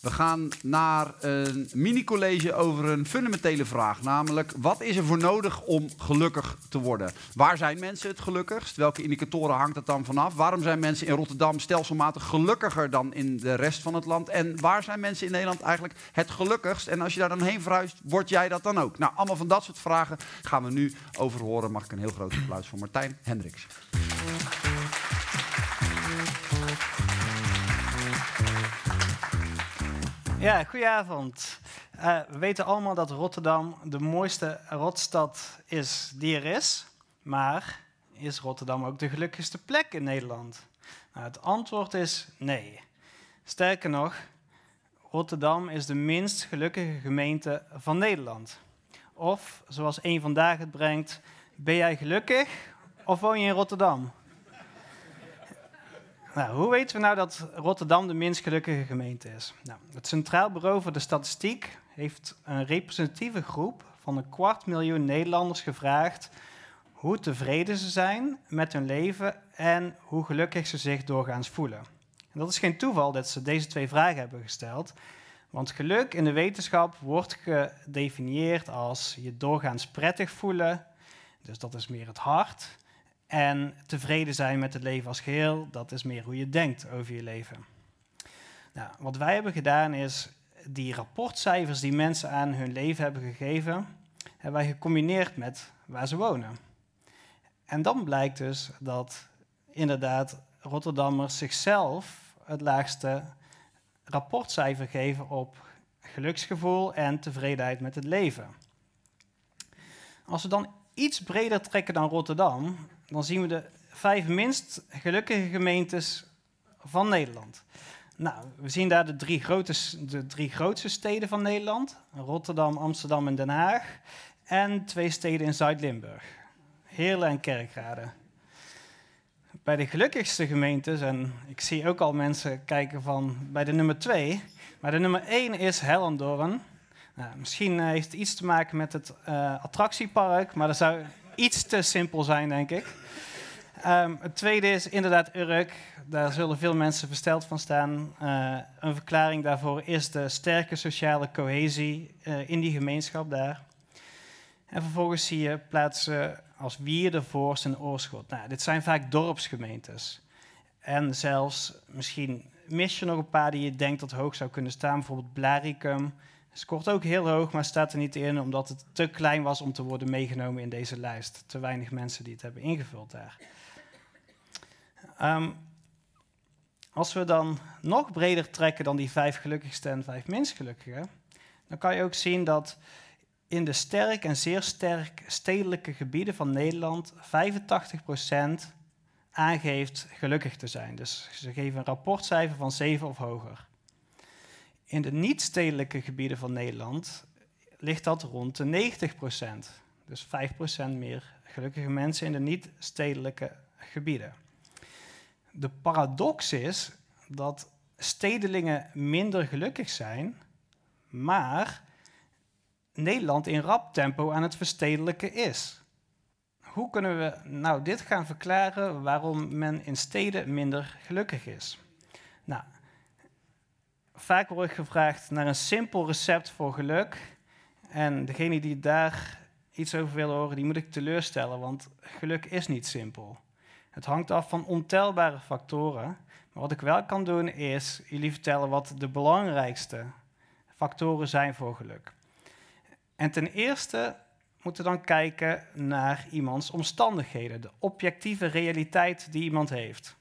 We gaan naar een mini-college over een fundamentele vraag. Namelijk, wat is er voor nodig om gelukkig te worden? Waar zijn mensen het gelukkigst? Welke indicatoren hangt dat dan vanaf? Waarom zijn mensen in Rotterdam stelselmatig gelukkiger dan in de rest van het land? En waar zijn mensen in Nederland eigenlijk het gelukkigst? En als je daar dan heen verhuist, word jij dat dan ook? Nou, allemaal van dat soort vragen gaan we nu over horen. Mag ik een heel groot applaus voor Martijn Hendricks. Ja, goedenavond. Uh, we weten allemaal dat Rotterdam de mooiste rotstad is die er is. Maar is Rotterdam ook de gelukkigste plek in Nederland? Nou, het antwoord is nee. Sterker nog, Rotterdam is de minst gelukkige gemeente van Nederland. Of, zoals een vandaag het brengt, ben jij gelukkig of woon je in Rotterdam? Nou, hoe weten we nou dat Rotterdam de minst gelukkige gemeente is? Nou, het Centraal Bureau voor de Statistiek heeft een representatieve groep van een kwart miljoen Nederlanders gevraagd hoe tevreden ze zijn met hun leven en hoe gelukkig ze zich doorgaans voelen. En dat is geen toeval dat ze deze twee vragen hebben gesteld, want geluk in de wetenschap wordt gedefinieerd als je doorgaans prettig voelen, dus dat is meer het hart. En tevreden zijn met het leven als geheel, dat is meer hoe je denkt over je leven. Nou, wat wij hebben gedaan is die rapportcijfers die mensen aan hun leven hebben gegeven, hebben wij gecombineerd met waar ze wonen. En dan blijkt dus dat inderdaad Rotterdammers zichzelf het laagste rapportcijfer geven op geluksgevoel en tevredenheid met het leven. Als we dan iets breder trekken dan Rotterdam, dan zien we de vijf minst gelukkige gemeentes van Nederland. Nou, we zien daar de drie, grote, de drie grootste steden van Nederland: Rotterdam, Amsterdam en Den Haag. En twee steden in Zuid-Limburg: Heerlen en Kerkrade. Bij de gelukkigste gemeentes, en ik zie ook al mensen kijken van bij de nummer twee, maar de nummer één is Hellendoorn. Nou, misschien heeft het iets te maken met het uh, attractiepark, maar dat zou iets te simpel zijn, denk ik. Um, het tweede is inderdaad Urk. Daar zullen veel mensen versteld van staan. Uh, een verklaring daarvoor is de sterke sociale cohesie uh, in die gemeenschap daar. En vervolgens zie je plaatsen als Wierde, Voorst en Oorschot. Nou, dit zijn vaak dorpsgemeentes. En zelfs, misschien mis je nog een paar die je denkt dat hoog zou kunnen staan. Bijvoorbeeld Blaricum, Scoort ook heel hoog, maar staat er niet in omdat het te klein was om te worden meegenomen in deze lijst. Te weinig mensen die het hebben ingevuld daar. Um, als we dan nog breder trekken dan die vijf gelukkigste en vijf minst gelukkige, dan kan je ook zien dat in de sterk en zeer sterk stedelijke gebieden van Nederland 85% aangeeft gelukkig te zijn. Dus ze geven een rapportcijfer van 7 of hoger. In de niet-stedelijke gebieden van Nederland ligt dat rond de 90% Dus 5% meer gelukkige mensen in de niet-stedelijke gebieden. De paradox is dat stedelingen minder gelukkig zijn, maar Nederland in rap tempo aan het verstedelijken is. Hoe kunnen we nou dit gaan verklaren waarom men in steden minder gelukkig is? Nou, vaak word ik gevraagd naar een simpel recept voor geluk. En degene die daar iets over willen horen, die moet ik teleurstellen, want geluk is niet simpel. Het hangt af van ontelbare factoren. Maar wat ik wel kan doen, is jullie vertellen wat de belangrijkste factoren zijn voor geluk. En ten eerste moeten we dan kijken naar iemands omstandigheden, de objectieve realiteit die iemand heeft.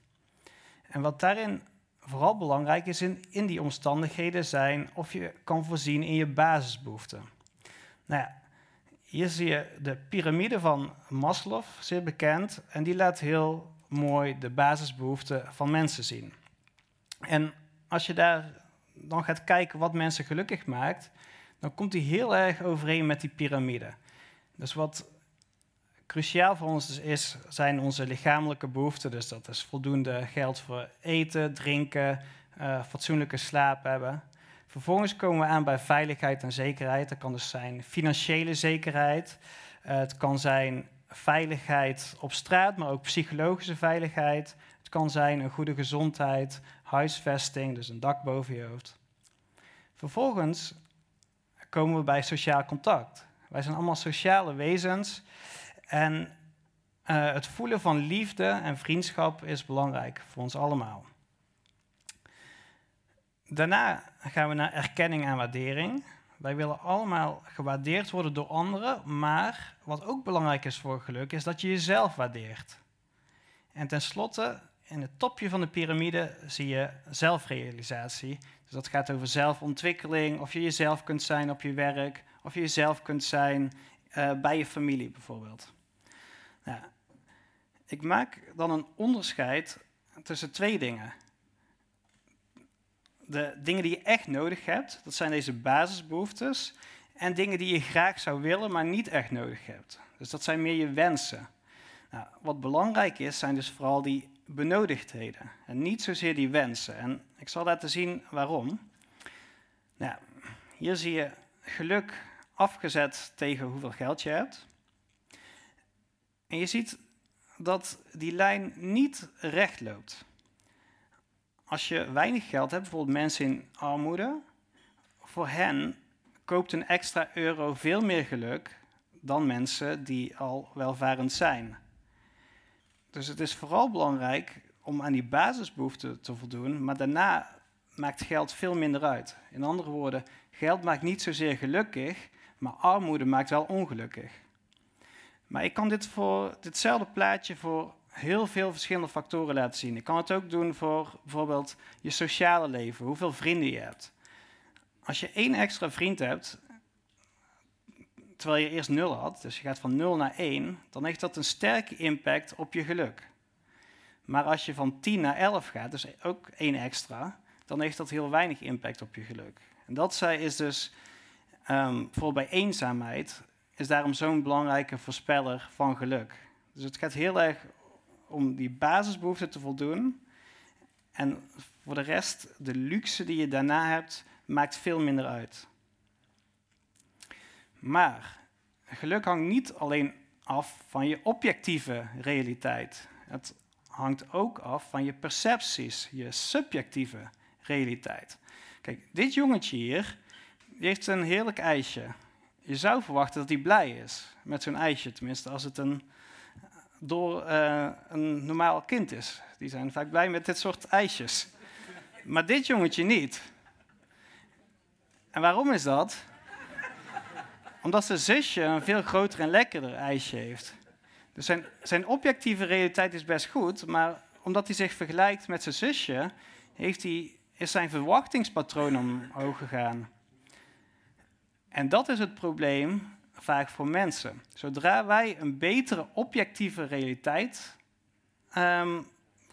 En wat daarin vooral belangrijk is in, die omstandigheden zijn of je kan voorzien in je basisbehoeften. Nou ja, hier zie je de piramide van Maslow, zeer bekend, en die laat heel mooi de basisbehoeften van mensen zien. En als je daar dan gaat kijken wat mensen gelukkig maakt, dan komt die heel erg overeen met die piramide. Dus wat cruciaal voor ons is, zijn onze lichamelijke behoeften. Dus dat is voldoende geld voor eten, drinken, uh, fatsoenlijke slaap hebben. Vervolgens komen we aan bij veiligheid en zekerheid. Dat kan dus zijn financiële zekerheid. Uh, het kan zijn veiligheid op straat, maar ook psychologische veiligheid. Het kan zijn een goede gezondheid, huisvesting, dus een dak boven je hoofd. Vervolgens komen we bij sociaal contact. Wij zijn allemaal sociale wezens en uh, het voelen van liefde en vriendschap is belangrijk voor ons allemaal. Daarna gaan we naar erkenning en waardering. Wij willen allemaal gewaardeerd worden door anderen, maar wat ook belangrijk is voor geluk, is dat je jezelf waardeert. En tenslotte, in het topje van de piramide zie je zelfrealisatie. Dus dat gaat over zelfontwikkeling, of je jezelf kunt zijn op je werk, of je jezelf kunt zijn uh, bij je familie bijvoorbeeld. Nou, ik maak dan een onderscheid tussen twee dingen. De dingen die je echt nodig hebt, dat zijn deze basisbehoeftes. En dingen die je graag zou willen, maar niet echt nodig hebt. Dus dat zijn meer je wensen. Nou, wat belangrijk is, zijn dus vooral die benodigdheden. En niet zozeer die wensen. En ik zal laten zien waarom. Nou, hier zie je geluk afgezet tegen hoeveel geld je hebt. En je ziet dat die lijn niet recht loopt. Als je weinig geld hebt, bijvoorbeeld mensen in armoede, voor hen koopt een extra euro veel meer geluk dan mensen die al welvarend zijn. Dus het is vooral belangrijk om aan die basisbehoeften te voldoen, maar daarna maakt geld veel minder uit. In andere woorden, geld maakt niet zozeer gelukkig, maar armoede maakt wel ongelukkig. Maar ik kan dit voor ditzelfde plaatje voor heel veel verschillende factoren laten zien. Ik kan het ook doen voor bijvoorbeeld je sociale leven, hoeveel vrienden je hebt. Als je één extra vriend hebt, terwijl je eerst nul had, dus je gaat van 0 naar 1, dan heeft dat een sterke impact op je geluk. Maar als je van 10 naar 11 gaat, dus ook één extra, dan heeft dat heel weinig impact op je geluk. En dat is dus um, bij eenzaamheid is daarom zo'n belangrijke voorspeller van geluk. Dus het gaat heel erg om die basisbehoeften te voldoen. En voor de rest, de luxe die je daarna hebt, maakt veel minder uit. Maar geluk hangt niet alleen af van je objectieve realiteit. Het hangt ook af van je percepties, je subjectieve realiteit. Kijk, dit jongetje hier, heeft een heerlijk ijsje je zou verwachten dat hij blij is met zo'n ijsje. Tenminste, als het een, door uh, een normaal kind is. Die zijn vaak blij met dit soort ijsjes. Maar dit jongetje niet. En waarom is dat? Omdat zijn zusje een veel groter en lekkerder ijsje heeft. Dus zijn, zijn objectieve realiteit is best goed, maar omdat hij zich vergelijkt met zijn zusje, heeft hij, is zijn verwachtingspatroon omhoog gegaan. En dat is het probleem vaak voor mensen. Zodra wij een betere objectieve realiteit um,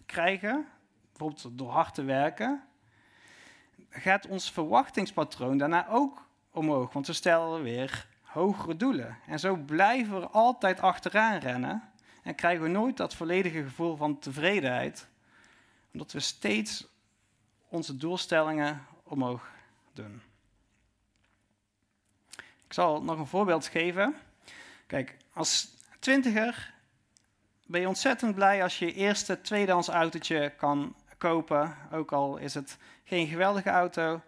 krijgen, bijvoorbeeld door hard te werken, gaat ons verwachtingspatroon daarna ook omhoog. Want we stellen weer hogere doelen. En zo blijven we altijd achteraan rennen en krijgen we nooit dat volledige gevoel van tevredenheid, omdat we steeds onze doelstellingen omhoog doen. Ik zal nog een voorbeeld geven. Kijk, als twintiger ben je ontzettend blij als je je eerste tweedehands autootje kan kopen. Ook al is het geen geweldige auto.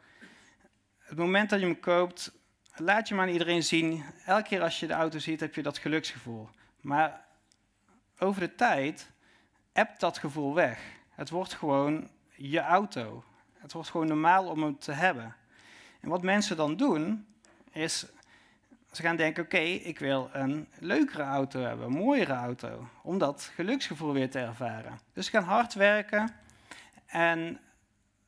Het moment dat je hem koopt, laat je maar aan iedereen zien. Elke keer als je de auto ziet, heb je dat geluksgevoel. Maar over de tijd hebt dat gevoel weg. Het wordt gewoon je auto. Het wordt gewoon normaal om hem te hebben. En wat mensen dan doen, is ze gaan denken, oké, ik wil een leukere auto hebben, een mooiere auto, om dat geluksgevoel weer te ervaren. Dus ze gaan hard werken en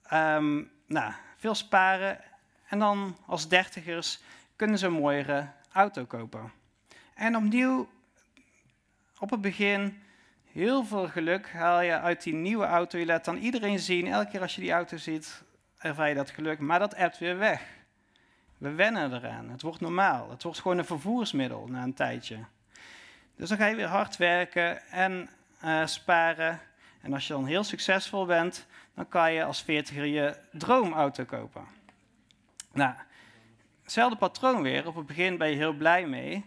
ehm, nou, veel sparen. En dan als dertigers kunnen ze een mooiere auto kopen. En opnieuw, op het begin, heel veel geluk haal je uit die nieuwe auto. Je laat dan iedereen zien, elke keer als je die auto ziet, ervaar je dat geluk. Maar dat ebt weer weg. We wennen eraan. Het wordt normaal. Het wordt gewoon een vervoersmiddel na een tijdje. Dus dan ga je weer hard werken en uh, sparen. En als je dan heel succesvol bent, dan kan je als veertiger je droomauto kopen. Nou, hetzelfde patroon weer. Op het begin ben je heel blij mee.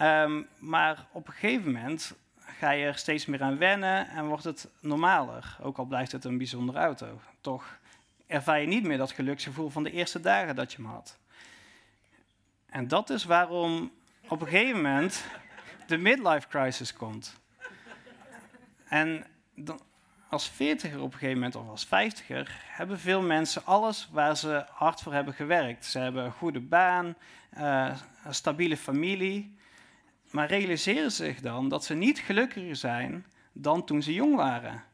Um, maar op een gegeven moment ga je er steeds meer aan wennen en wordt het normaler. Ook al blijft het een bijzondere auto. Toch ervaar je niet meer dat geluksgevoel van de eerste dagen dat je hem had. En dat is waarom op een gegeven moment de midlife crisis komt. En dan, als veertiger op een gegeven moment, of als vijftiger, hebben veel mensen alles waar ze hard voor hebben gewerkt. Ze hebben een goede baan, uh, een stabiele familie, maar realiseren zich dan dat ze niet gelukkiger zijn dan toen ze jong waren.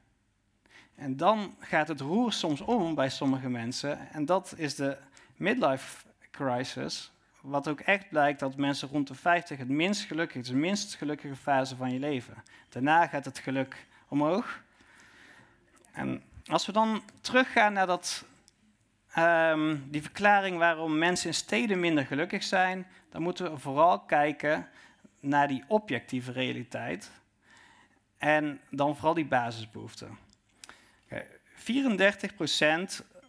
En dan gaat het roer soms om bij sommige mensen. En dat is de midlife crisis. Wat ook echt blijkt dat mensen rond de 50 het minst gelukkig, de minst gelukkige fase van je leven. Daarna gaat het geluk omhoog. En als we dan teruggaan naar dat, ehm, die verklaring waarom mensen in steden minder gelukkig zijn, dan moeten we vooral kijken naar die objectieve realiteit. En dan vooral die basisbehoeften. 34%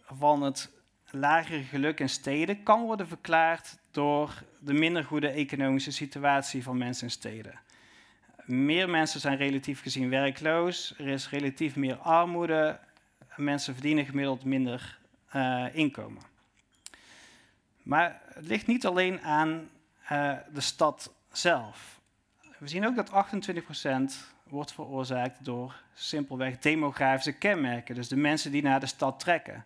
van het lagere geluk in steden kan worden verklaard door de minder goede economische situatie van mensen in steden. Meer mensen zijn relatief gezien werkloos, er is relatief meer armoede, mensen verdienen gemiddeld minder uh, inkomen. Maar het ligt niet alleen aan uh, de stad zelf. We zien ook dat 28% wordt veroorzaakt door simpelweg demografische kenmerken. Dus de mensen die naar de stad trekken.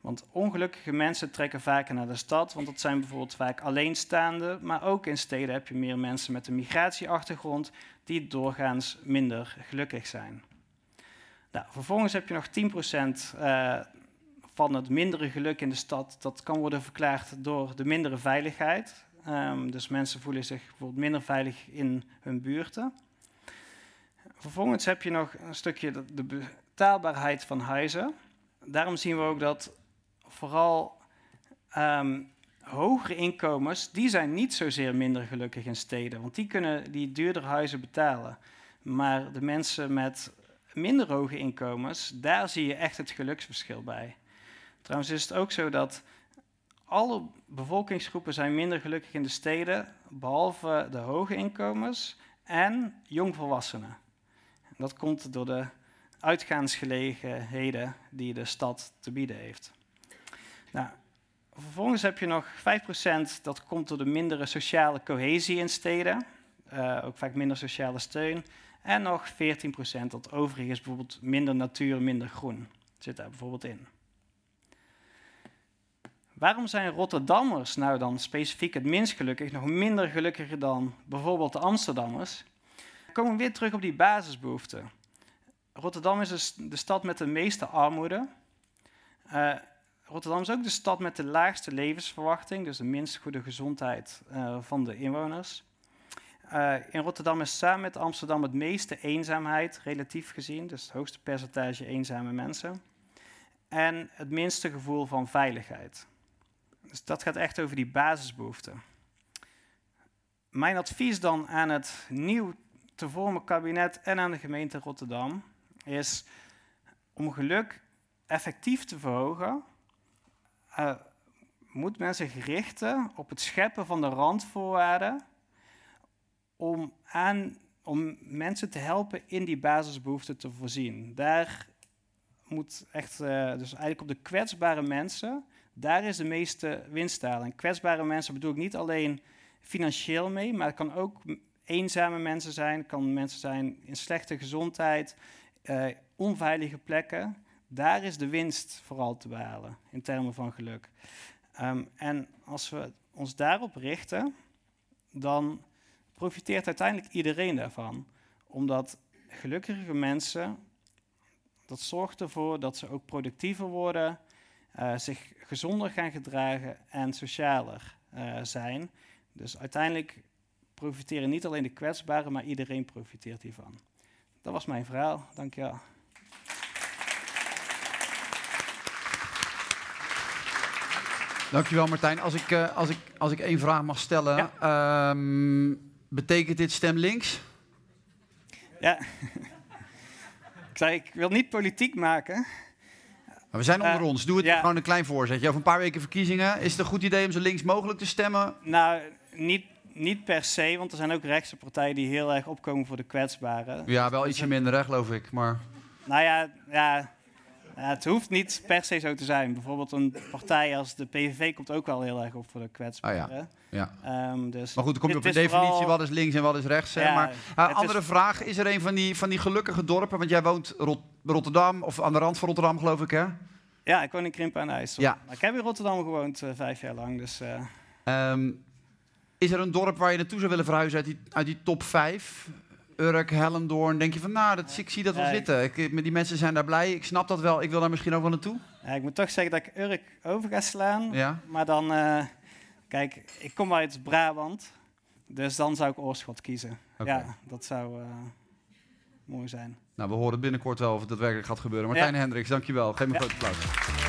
Want ongelukkige mensen trekken vaker naar de stad, want dat zijn bijvoorbeeld vaak alleenstaande. Maar ook in steden heb je meer mensen met een migratieachtergrond die doorgaans minder gelukkig zijn. Nou, vervolgens heb je nog 10% uh, eh, van het mindere geluk in de stad. Dat kan worden verklaard door de mindere veiligheid. Um, dus mensen voelen zich bijvoorbeeld minder veilig in hun buurten. Vervolgens heb je nog een stukje de, betaalbaarheid van huizen. Daarom zien we ook dat vooral um, hogere inkomens, die zijn niet zozeer minder gelukkig in steden, want die kunnen die duurdere huizen betalen. Maar de mensen met minder hoge inkomens, daar zie je echt het geluksverschil bij. Trouwens is het ook zo dat alle bevolkingsgroepen zijn minder gelukkig in de steden, behalve de hoge inkomens en jongvolwassenen. Dat komt door de uitgaansgelegenheden die de stad te bieden heeft. Nou, vervolgens heb je nog 5% dat komt door de mindere sociale cohesie in steden, uh, ook vaak minder sociale steun. En nog 14% dat overigens is bijvoorbeeld minder natuur, minder groen. Zit daar bijvoorbeeld in. Waarom zijn Rotterdammers nou dan specifiek het minst gelukkig, nog minder gelukkiger dan bijvoorbeeld de Amsterdammers? Komen we weer terug op die basisbehoeften. Rotterdam is dus de stad met de meeste armoede. Uh, Rotterdam is ook de stad met de laagste levensverwachting, dus de minst goede gezondheid uh, van de inwoners. Uh, in Rotterdam is samen met Amsterdam het meeste eenzaamheid, relatief gezien, dus het hoogste percentage eenzame mensen. En het minste gevoel van veiligheid. Dus dat gaat echt over die basisbehoeften. Mijn advies dan aan het nieuw te vormen kabinet en aan de gemeente Rotterdam is om geluk effectief te verhogen, uh, moet men zich richten op het scheppen van de randvoorwaarden om, aan, om mensen te helpen in die basisbehoeften te voorzien. Daar moet echt, uh, dus eigenlijk op de kwetsbare mensen, daar is de meeste winst En kwetsbare mensen bedoel ik niet alleen financieel mee, maar het kan ook eenzame mensen zijn, kan mensen zijn in slechte gezondheid, uh, onveilige plekken. Daar is de winst vooral te behalen in termen van geluk. Um, en als we ons daarop richten, dan profiteert uiteindelijk iedereen daarvan. Omdat gelukkige mensen, dat zorgt ervoor dat ze ook productiever worden, uh, zich gezonder gaan gedragen en socialer uh, zijn. Dus uiteindelijk profiteren niet alleen de kwetsbaren, maar iedereen profiteert hiervan. Dat was mijn verhaal. Dank je wel. Dankjewel Martijn. Als ik, uh, als ik, als ik één vraag mag stellen. Ja. Um, betekent dit stem links? Ja. ik zei, ik wil niet politiek maken. Maar we zijn onder uh, ons. Doe het ja. gewoon een klein voorzetje. Over een paar weken verkiezingen. Is het een goed idee om zo links mogelijk te stemmen? Nou, niet niet per se, want er zijn ook rechtse partijen die heel erg opkomen voor de kwetsbaren. Ja, wel ietsje minder, hè, geloof ik. Maar... Nou ja, ja Ja, het hoeft niet per se zo te zijn. Bijvoorbeeld een partij als de PVV komt ook wel heel erg op voor de kwetsbaren. Ah, ja. Ehm, dus Maar goed, dan kom je op de definitie vooral- wat is links en wat is rechts. Ja, maar ah, is- andere vraag, is er een van die, van die gelukkige dorpen? Want jij woont Rot- Rotterdam, of aan de rand van Rotterdam geloof ik hè? Ja, ik woon in Krimpen aan IJssel. Ja. Maar ik heb in Rotterdam gewoond eh, vijf jaar lang. Dus eh, Ehm, is er een dorp waar je naartoe zou willen verhuizen uit die, uit die top 5? Urk, Hellendoorn, denk je van nou, dat, ik zie dat wel Ja, zitten. Ik, met die mensen zijn daar blij, ik snap dat wel, ik wil daar misschien ook wel naartoe. ja, ik moet toch zeggen dat ik Urk over ga slaan. Ja? Maar dan, eh, kijk, ik kom uit Brabant. Dus dan zou ik Oorschot kiezen. Ja, dat zou eh, mooi zijn. Nou, we horen binnenkort wel of het daadwerkelijk gaat gebeuren. Martijn. Hendricks, dankjewel. Geef me een groot applaus.